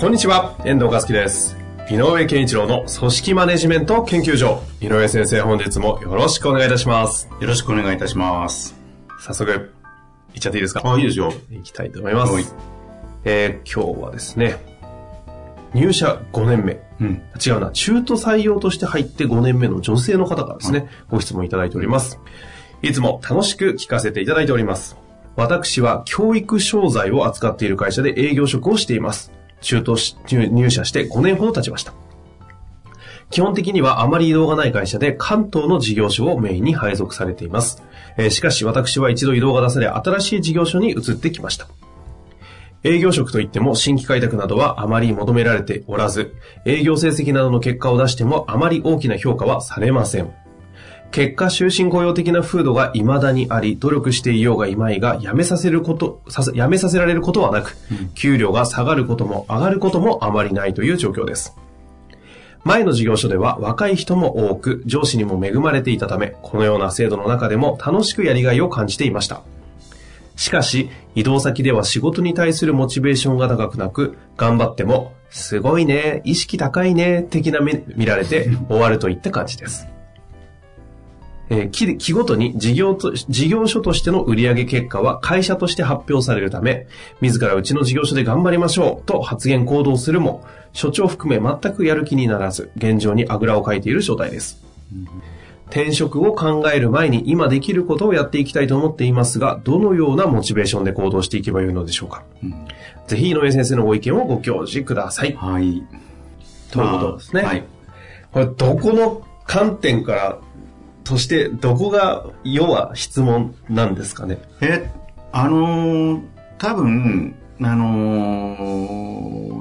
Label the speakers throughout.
Speaker 1: こんにちは、遠藤和樹です。井上健一郎の組織マネジメント研究所。井上先生、本日もよろしくお願いいたします。
Speaker 2: よろしくお願いいたします。
Speaker 1: 早速、いっちゃっていいですか？
Speaker 2: あ、いいですよ。
Speaker 1: いきたいと思います。
Speaker 2: はい
Speaker 1: えー今日はですね、入社5年目。
Speaker 2: うん。
Speaker 1: 違うな、中途採用として入って5年目の女性の方からですね、ご質問いただいております。いつも楽しく聞かせていただいております。私は教育商材を扱っている会社で営業職をしています。中途し入社して5年ほど経ちました。基本的にはあまり移動がない会社で関東の事業所をメインに配属されています。えーしかし私は一度移動が出され新しい事業所に移ってきました。営業職といっても新規開拓などはあまり求められておらず、営業成績などの結果を出してもあまり大きな評価はされません。結果、終身雇用的な風土が未だにあり、努力していようがいまいが、辞めさせること、辞めさせられることはなく、給料が下がることも上がることもあまりないという状況です。前の事業所では若い人も多く、上司にも恵まれていたため、このような制度の中でも楽しくやりがいを感じていました。しかし、移動先では仕事に対するモチベーションが高くなく、頑張っても、すごいね、意識高いね、的な目見られて終わるといった感じです。えー期期ごとに事業と、事業所としての売上結果は会社として発表されるため、自らうちの事業所で頑張りましょうと発言行動するも、所長含め全くやる気にならず、現状にあぐらをかいている状態です。転職を考える前に今できることをやっていきたいと思っていますが、どのようなモチベーションで行動していけばよいのでしょうか。
Speaker 2: うん
Speaker 1: ぜひ井上先生のご意見をご教示ください。
Speaker 2: はい。
Speaker 1: ということですね。
Speaker 2: まあはい。
Speaker 1: これどこの観点から、としてどこが要は質問なんですかね？
Speaker 2: え、あのー多分、あの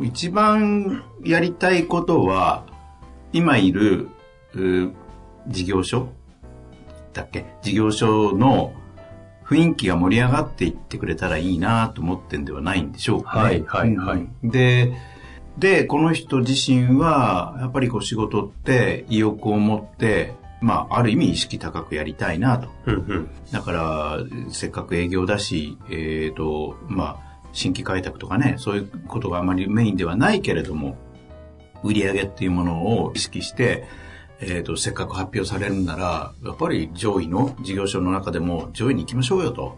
Speaker 2: ー一番やりたいことは、今いる、う事業所？だっけ？事業所の雰囲気が盛り上がっていってくれたらいいなと思ってんではないんでしょうかね。
Speaker 1: はいはいはい
Speaker 2: うんで、で、この人自身は、やっぱりこう仕事って意欲を持って、まあ、ある意味意識高くやりたいなと。
Speaker 1: うんうん。
Speaker 2: だから、せっかく営業だし、えっ、と、まあ、新規開拓とかね、そういうことがあまりメインではないけれども、売り上げっていうものを意識して、えっ、と、せっかく発表されるんなら、やっぱり上位の事業所の中でも上位に行きましょうよと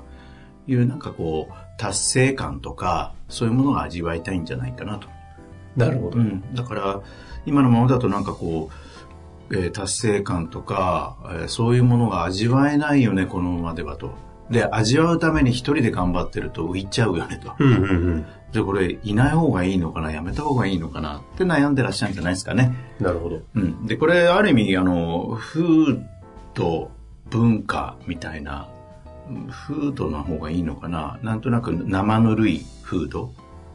Speaker 2: いう、なんかこう、達成感とか、そういうものが味わいたいんじゃないかなと。
Speaker 1: なるほど。
Speaker 2: うん、だから今のままだとなんかこう、えー達成感とか、えーそういうものが味わえないよねこのままではと。で味わうために一人で頑張ってると浮いちゃうよねと、
Speaker 1: うんうんうん。
Speaker 2: でこれいない方がいいのかなやめた方がいいのかなって悩んでらっしゃるんじゃないですかね、
Speaker 1: なるほど。
Speaker 2: うん、でこれある意味あの風土文化みたいなうん風土の方がいいのかな。なんとなく生ぬるい風土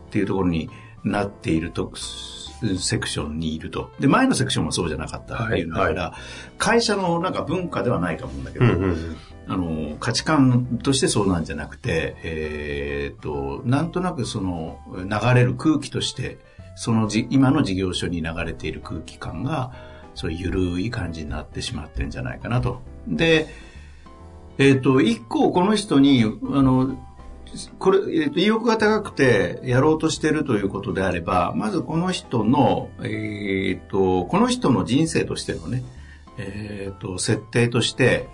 Speaker 2: っていうところになっているとスセクションにいるとで前のセクションもそうじゃなかったっていうんだから、
Speaker 1: は
Speaker 2: 会社のなんか文化ではないと思うんだけど、
Speaker 1: うんうんうん。
Speaker 2: あの価値観としてそうなんじゃなくて、えーっとなんとなくその流れる空気としてそのじ今の事業所に流れている空気感がそういう緩い感じになってしまってるんじゃないかなと。で、えーっと一個この人にあのこれ、えと意欲が高くてやろうとしてるということであればまずこの人の、えーっとこの人の人生としてのね、えーっと設定として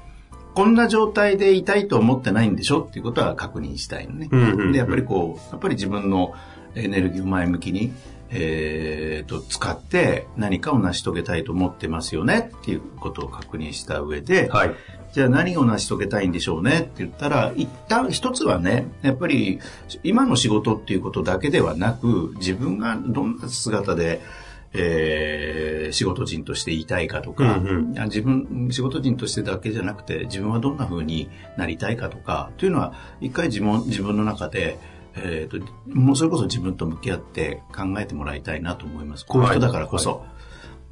Speaker 2: こんな状態でいたいと思ってないんでしょっていうことは確認したいのね。
Speaker 1: うんうんうん
Speaker 2: で、やっぱりこう、やっぱり自分のエネルギーを前向きに、えー、と、使って何かを成し遂げたいと思ってますよねっていうことを確認した上で、
Speaker 1: はい。
Speaker 2: じゃあ何を成し遂げたいんでしょうね？って言ったら、一旦一つはね、やっぱり今の仕事っていうことだけではなく、自分がどんな姿で、えー仕事人としていたいかとか、
Speaker 1: うんうん
Speaker 2: 自分、仕事人としてだけじゃなくて、自分はどんな風になりたいかとか、というのは、一回自分自分の中で、えっ、と、もうそれこそ自分と向き合って考えてもらいたいなと思います。こういう人だからこそ。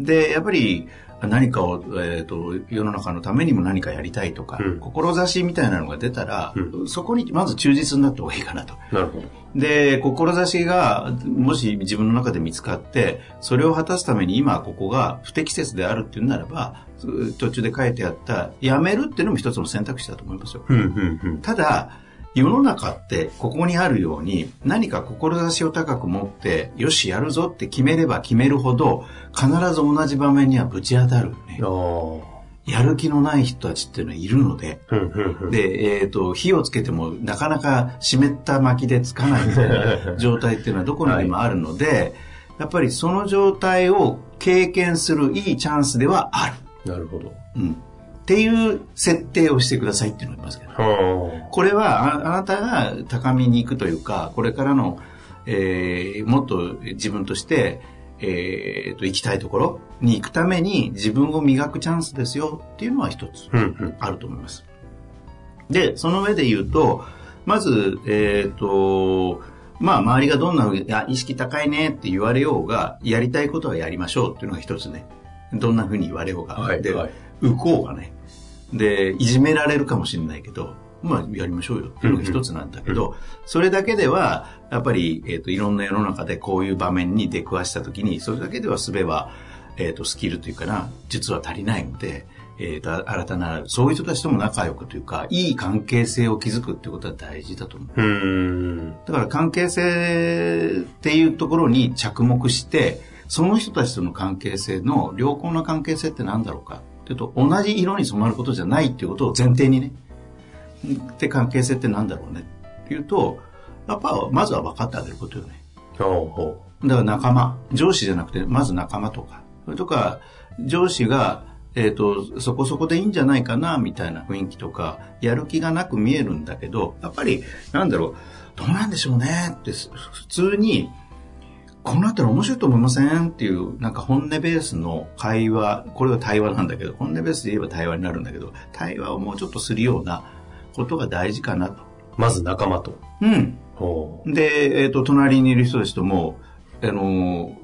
Speaker 2: で、やっぱり何かを、えっ、と、世の中のためにも何かやりたいとか、
Speaker 1: うん
Speaker 2: 志みたいなのが出たら、
Speaker 1: う
Speaker 2: そこにまず忠実になった方がいいかなと。
Speaker 1: なるほど。
Speaker 2: で、志が、もし自分の中で見つかって、それを果たすために今ここが不適切であるっていうならば、途中で書いてあった、やめるっていうのも一つの選択肢だと思いますよ。
Speaker 1: うん、うん、うん。
Speaker 2: ただ、世の中ってここにあるように何か志を高く持って、よし、やるぞって決めれば決めるほど、必ず同じ場面にはぶち当たるよね。やる気のない人たちっていうのはいるので。で、えっ、と、火をつけてもなかなか湿った薪でつかないみたいな 状態っていうのはどこにでもあるので、やっぱりその状態を経験するいいチャンスではある。
Speaker 1: なるほど。
Speaker 2: うん。っていう設定をしてくださいっていうのがありますけど。
Speaker 1: は
Speaker 2: これはああなたが高みに行くというか、これからの、えーもっと自分として、えーと、行きたいところに行くために自分を磨くチャンスですよっていうのは一つ。
Speaker 1: あ。
Speaker 2: ると思います。で、その上で言うと、まず、えっ、と、まあ、周りがどんなふうに、意識高いねって言われようが、やりたいことはやりましょうっていうのが一つね。どんなふうに言われようが。で、
Speaker 1: はいはい
Speaker 2: 浮こうがね。で、いじめられるかもしれないけど、まあ、やりましょうよっていうのが一つなんだけど、それだけでは、やっぱり、えっ、と、いろんな世の中でこういう場面に出くわしたときに、それだけではすべは、えっ、と、スキルというかな、実は足りないので、えっ、と、新たな、そういう人たちとも仲良くというか、いい関係性を築くっていうことは大事だと思う。
Speaker 1: うーん。
Speaker 2: だから関係性っていうところに着目して、その人たちとの関係性の良好な関係性って何だろうかっていうと、同じ色に染まることじゃないっていうことを前提にね。で、関係性って何だろうねっていうと、やっぱまずは分かってあげることよね。
Speaker 1: ほうほ
Speaker 2: だから仲間、上司じゃなくて、まず仲間とか、それとか、上司が、えっ、と、そこそこでいいんじゃないかな、みたいな雰囲気とか、やる気がなく見えるんだけど、やっぱり、なんだろう、どうなんでしょうねって、す普通に、こうなったら面白いと思いません？っていう、なんか本音ベースの会話、これは対話なんだけど、本音ベースで言えば対話になるんだけど、対話をもうちょっとするようなことが大事かなと。
Speaker 1: う。まず仲間と。
Speaker 2: うん。で、えっ、と、隣にいる人たちとも、あのー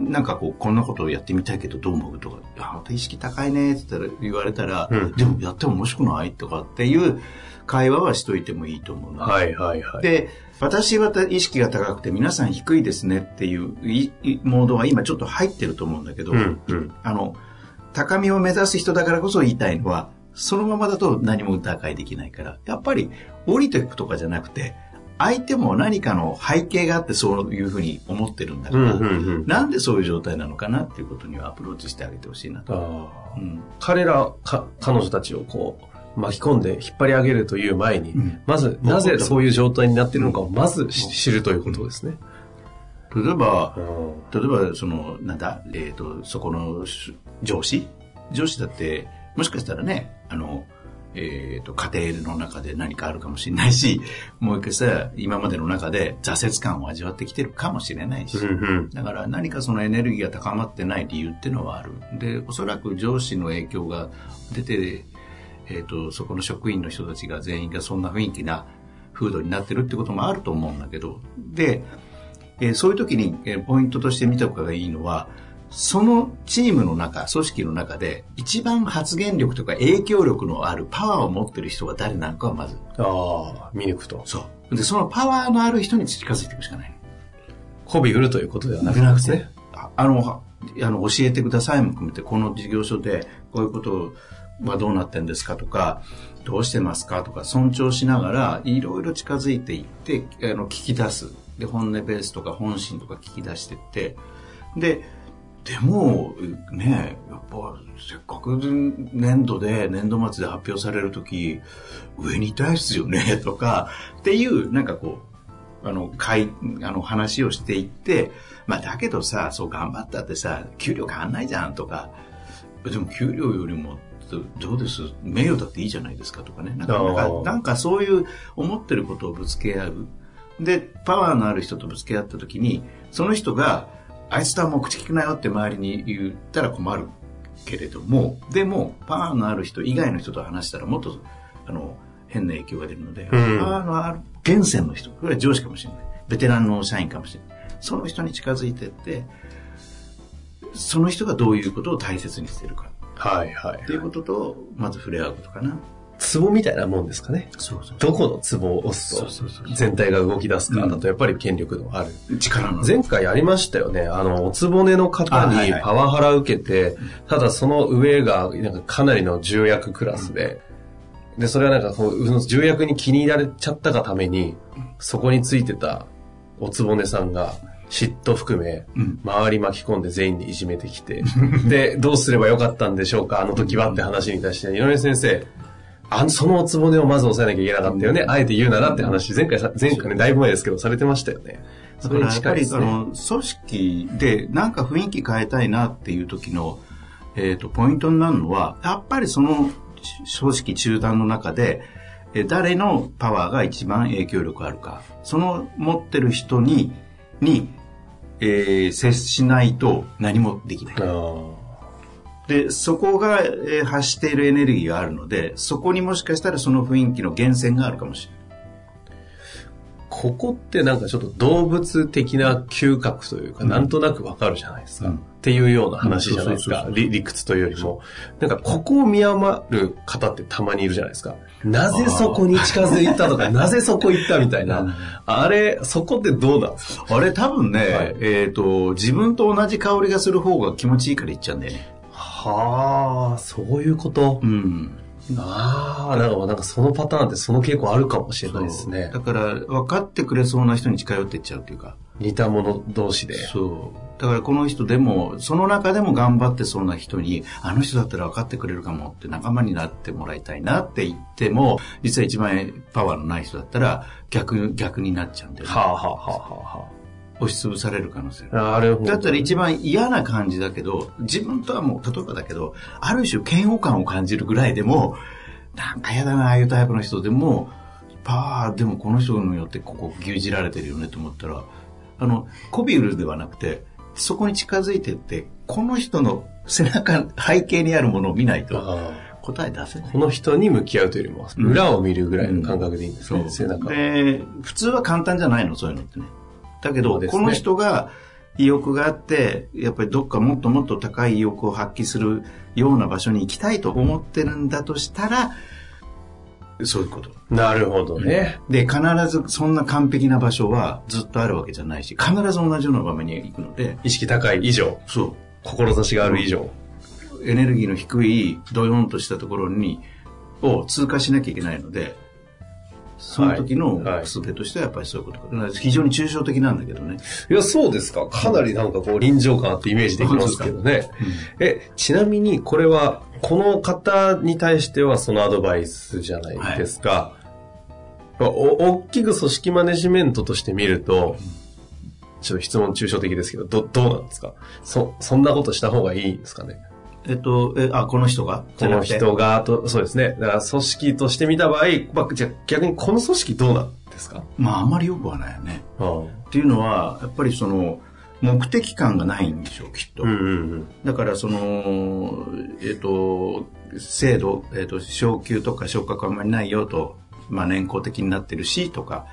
Speaker 2: なんかこう、こんなことをやってみたいけどどう思うとか、あ、また意識高いねって言ったら言われたら、
Speaker 1: うん
Speaker 2: でもやっても面白くないとかっていう会話はしといてもいいと思うな。
Speaker 1: はいはいはい。
Speaker 2: で、私は意識が高くて皆さん低いですねっていうモードが今ちょっと入ってると思うんだけど、
Speaker 1: うんうん。
Speaker 2: あの、高みを目指す人だからこそ言いたいのは、そのままだと何も打開できないから、やっぱり降りていくとかじゃなくて、相手も何かの背景があってそういうふうに思ってるんだから、
Speaker 1: うんうんうん。
Speaker 2: なんでそういう状態なのかなっていうことにはアプローチしてあげてほしいなと。
Speaker 1: ああ
Speaker 2: うん
Speaker 1: 彼ら、か、彼女たちをこう、巻き込んで引っ張り上げるという前に、
Speaker 2: うん
Speaker 1: まず、なぜそういう状態になっているのかをまず知知るということですね。
Speaker 2: 例えば、
Speaker 1: うん
Speaker 2: 例えば、その、なんだ、えっ、と、そこのし上司？上司だって、もしかしたらね、あの、えっ、と、家庭の中で何かあるかもしれないし、もう一回さ、今までの中で挫折感を味わってきてるかもしれないし。だから何かそのエネルギーが高まってない理由っていうのはある。で、おそらく上司の影響が出て、えっ、と、そこの職員の人たちが全員がそんな雰囲気な風土になってるってこともあると思うんだけど、で、えーそういう時に、えーポイントとして見た方がいいのは、そのチームの中、組織の中で、一番発言力とか影響力のあるパワーを持ってる人が誰なのかはまず。
Speaker 1: ああ、見抜くと。
Speaker 2: そう。で、そのパワーのある人に近づいていくしかない。
Speaker 1: 媚び売るということではなく
Speaker 2: なくて。ああの、はあの、教えてくださいも含めて、この事業所でこういうことはどうなってんですかとか、どうしてますかとか、尊重しながら、いろいろ近づいていって、あの、聞き出す。で、本音ベースとか本心とか聞き出してって、で、でも、ねやっぱ、せっかく年度で、年度末で発表されるとき、上にいたいですよね、とか、っていう、なんかこう、あの、会、あの、話をしていって、まあ、だけどさ、そう頑張ったってさ、給料変わんないじゃんとか、でも給料よりも、どどうです？名誉だっていいじゃないですかとかね。なんか、なんかそういう思ってることをぶつけ合う。で、パワーのある人とぶつけ合った時に、その人が、あいつとはもう口聞くなよって周りに言ったら困るけれども、でも、パワーのある人以外の人と話したらもっと、あの、変な影響が出るので、
Speaker 1: ん
Speaker 2: パワーのある源泉の人、これは上司かもしれない。ベテランの社員かもしれない。その人に近づいていって、その人がどういうことを大切にしてるか。
Speaker 1: はいはい。
Speaker 2: っていうことと、まず触れ合うことかな。
Speaker 1: ツボみたいなもんですかね。
Speaker 2: そうそう
Speaker 1: どこのツボを押すと、全体が動き出すかだと、やっぱり権力のある。
Speaker 2: 力の。
Speaker 1: 前回ありましたよね。あの、おつぼねの方にパワハラ受けて、ただその上が、なんかかなりの重役クラスで、で、それはなんかこう、重役に気に入られちゃったがために、そこについてたおつぼねさんが、嫉妬含め、周り巻き込んで全員にいじめてきて、で、どうすればよかったんでしょうか、あの時はって話に対して、井上先生、あの、そのおつぼねをまず押さえなきゃいけなかったよね。あえて言うならって話、前回、前回ね、だいぶ前ですけど、されてましたよね。
Speaker 2: だからやっぱり、あの、組織でなんか雰囲気変えたいなっていう時の、えっ、と、ポイントになるのは、やっぱりその組織中断の中で、誰のパワーが一番影響力あるか。その持ってる人に、に、えー、接しないと何もできない。で、そこが、えー、発しているエネルギーがあるので、そこにもしかしたらその雰囲気の源泉があるかもしれない。
Speaker 1: ここってなんかちょっと動物的な嗅覚というか、なんとなくわかるじゃないですか、うん。っていうような話じゃないですか。理屈というよりも。なんかここを見余る方ってたまにいるじゃないですか。なぜそこに近づいたとか、なぜそこ行ったみたいな。あれ、そこってどうなんですか？
Speaker 2: あれ多分ね、はい、えっ、ー、と、自分と同じ香りがする方が気持ちいいから行っちゃうんだよね。
Speaker 1: はあ、そういうこと？
Speaker 2: うん。
Speaker 1: ああ、なんか、なんかそのパターンってその傾向あるかもしれないですね。
Speaker 2: だから、分かってくれそうな人に近寄っていっちゃうっていうか。
Speaker 1: 似た者同士で。
Speaker 2: そう。だからこの人でも、その中でも頑張ってそうな人に、あの人だったら分かってくれるかもって仲間になってもらいたいなって言っても、実は一番パワーのない人だったら、逆、逆になっちゃうんだよ
Speaker 1: ね。はあはあはあはあ。
Speaker 2: 押しつぶされる可能性
Speaker 1: ある。
Speaker 2: だったら一番嫌な感じだけど、自分とはもう、例えばだけど、ある種嫌悪感を感じるぐらいでも、なんか嫌だな、ああいうタイプの人でも、パー、でもこの人によってここ牛耳られてるよねと思ったら、あの、コビウルではなくて、そこに近づいてって、この人の背中、背景にあるものを見ないと、答え出せない。
Speaker 1: この人に向き合うというよりも、裏を見るぐらいの感覚でいいんですね、うん、背中。
Speaker 2: で、普通は簡単じゃないの、そういうのってね。だけど、ね、この人が意欲があって、やっぱりどっかもっともっと高い意欲を発揮するような場所に行きたいと思ってるんだとしたら、そういうこと。
Speaker 1: なるほどね。
Speaker 2: で、必ずそんな完璧な場所はずっとあるわけじゃないし、必ず同じような場面に行くので。
Speaker 1: 意識高い以上。
Speaker 2: そう。
Speaker 1: 志がある以上。
Speaker 2: エネルギーの低い、ドヨンとしたところに、を通過しなきゃいけないので、その時の術としてはやっぱりそういうことか。非常に抽象的なんだけどね。
Speaker 1: いや、そうですか。かなりなんかこう臨場感あってイメージできますけどね。うん、え、ちなみにこれは、この方に対してはそのアドバイスじゃないですか。はい、お大きく組織マネジメントとして見ると、ちょっと質問抽象的ですけど、ど、どうなんですか？そ、そんなことした方がいいんですかね？
Speaker 2: えっと、え、あ、この人が？
Speaker 1: この人が、と、そうですね。だから組織として見た場合、まあ、じゃ逆にこの組織どうなんですか？
Speaker 2: まあ、あんまりよくはないよね。っていうのは、やっぱりその、目的感がないんでしょう、きっと。
Speaker 1: うんうんうん、
Speaker 2: だから、その、えっ、と、制度、えっ、と、昇給とか昇格あんまりないよと、まあ、年功的になってるし、とか、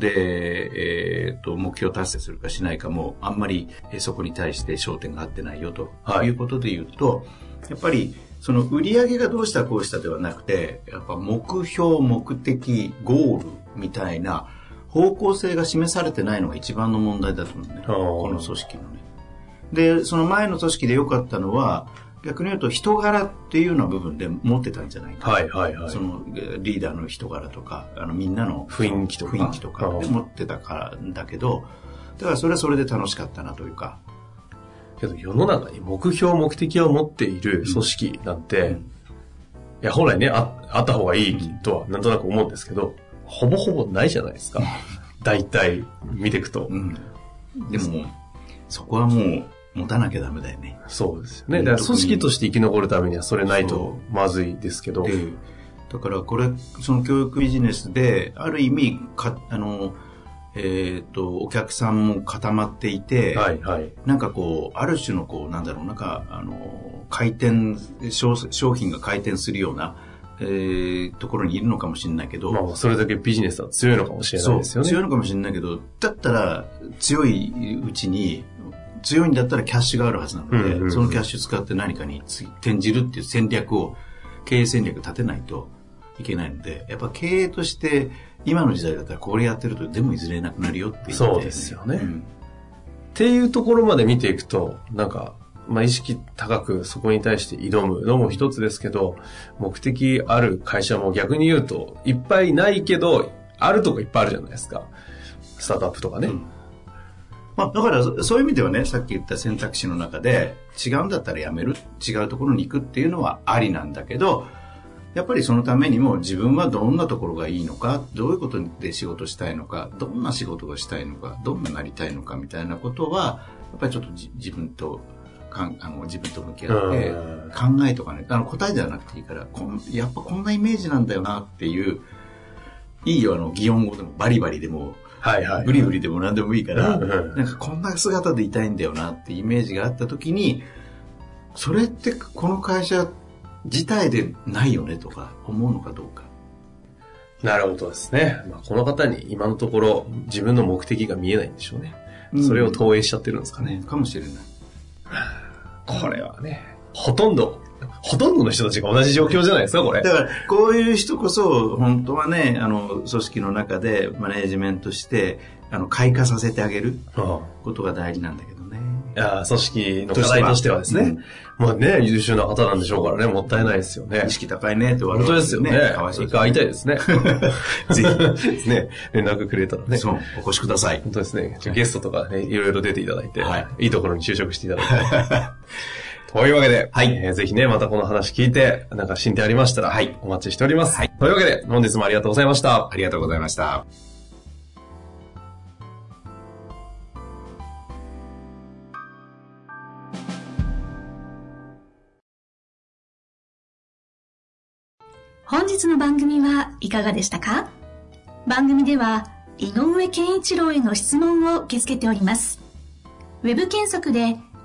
Speaker 2: で、えー、と、目標達成するかしないかも、あんまりそこに対して焦点が合ってないよと、はい、いうことで言うと、やっぱり、その売り上げがどうしたこうしたではなくて、やっぱ目標、目的、ゴールみたいな方向性が示されてないのが一番の問題だと思うね。この組織のね。で、その前の組織で良かったのは、逆に言うと人柄っていうような部分で持ってたんじゃないか
Speaker 1: はいはいはい。
Speaker 2: そのリーダーの人柄とか、あのみんなの
Speaker 1: 雰囲気とか。
Speaker 2: 雰囲気とかで持ってたからだけど、だからそれはそれで楽しかったなというか。
Speaker 1: けど世の中に目標、目的を持っている組織なんて、うん、いや本来ねあ、あった方がいいとはなんとなく思うんですけど、ほぼほぼないじゃないですか。大体見ていくと。
Speaker 2: うん、でも、そこはもう、持たなきゃダメだよね。
Speaker 1: そうですよね。だから組織として生き残るためにはそれないとまずいですけど。
Speaker 2: だからこれ、その教育ビジネスで、ある意味、か、あの、えっ、ー、と、お客さんも固まっていて、
Speaker 1: はいはい、
Speaker 2: なんかこう、ある種のこう、なんだろう、なんか、あの、回転、商商品が回転するような、えー、ところにいるのかもしれないけど、
Speaker 1: まあ、それだけビジネスは強いのかもしれないですよね。
Speaker 2: 強いのかもしれないけど、だったら強いうちに、強いんだったらキャッシュがあるはずなので、
Speaker 1: うんうんうん。
Speaker 2: そのキャッシュ使って何かにつ転じるっていう戦略を、経営戦略立てないといけないので、やっぱ経営として、今の時代だったらこれやってるとでもいずれなくなるよっていう、
Speaker 1: そうですよね。
Speaker 2: ん。
Speaker 1: っていうところまで見ていくと、なんか、まあ、意識高くそこに対して挑むのも一つですけど、目的ある会社も逆に言うと、いっぱいないけど、あるとこいっぱいあるじゃないですか。スタートアップとかね。
Speaker 2: うんまあ、だからそそういう意味ではね、さっき言った選択肢の中で、違うんだったらやめる、違うところに行くっていうのはありなんだけど、やっぱりそのためにも自分はどんなところがいいのか、どういうことで仕事したいのか、どんな仕事がしたいのか、どんななりたいのかみたいなことは、やっぱりちょっとじ自分とかんあの自分と向き合って
Speaker 1: うん。
Speaker 2: 考えとかね、あの答えではなくていいから、こんやっぱこんなイメージなんだよなっていう、いいよ、あの、擬音語でもバリバリでも、
Speaker 1: はいはい。
Speaker 2: ブリブリでも何でもいいから、なんかこんな姿でいたいんだよなってイメージがあった時に、それってこの会社自体でないよねとか思うのかどうか。
Speaker 1: なるほどですね。まあ、この方に今のところ自分の目的が見えないんでしょうね。
Speaker 2: うん
Speaker 1: それを投影しちゃってるんですかね。
Speaker 2: ね、かもしれない。
Speaker 1: これはね、ほとんど、ほとんどの人たちが同じ状況じゃないですか、これ。
Speaker 2: だから、こういう人こそ、本当はね、あの、組織の中でマネージメントして、あの、開花させてあげる
Speaker 1: うん
Speaker 2: ことが大事なんだけどね。
Speaker 1: いやー組織の課題としてはですね。まあね、優秀な方なんでしょうからね、もったいないですよね
Speaker 2: 意。識高いねって笑
Speaker 1: 本当ですよね。
Speaker 2: かわいそう
Speaker 1: 一回会いたいですね。
Speaker 2: ぜ
Speaker 1: ひ。ね、連絡くれたらね。
Speaker 2: そう、お越しください。
Speaker 1: 本当ですね。ゲストとかね、いろいろ出ていただいて、
Speaker 2: はい
Speaker 1: いいところに就職していただいて。というわけで、
Speaker 2: はい
Speaker 1: えーぜひね、またこの話聞いて、なんか進展ありましたら、
Speaker 2: はい
Speaker 1: お待ちしております。
Speaker 2: はい
Speaker 1: というわけで、本日もありがとうございました。
Speaker 2: ありがとうございました。
Speaker 3: 本日の番組はいかがでしたか？番組では井上健一郎への質問を受け付けております。ウェブ検索で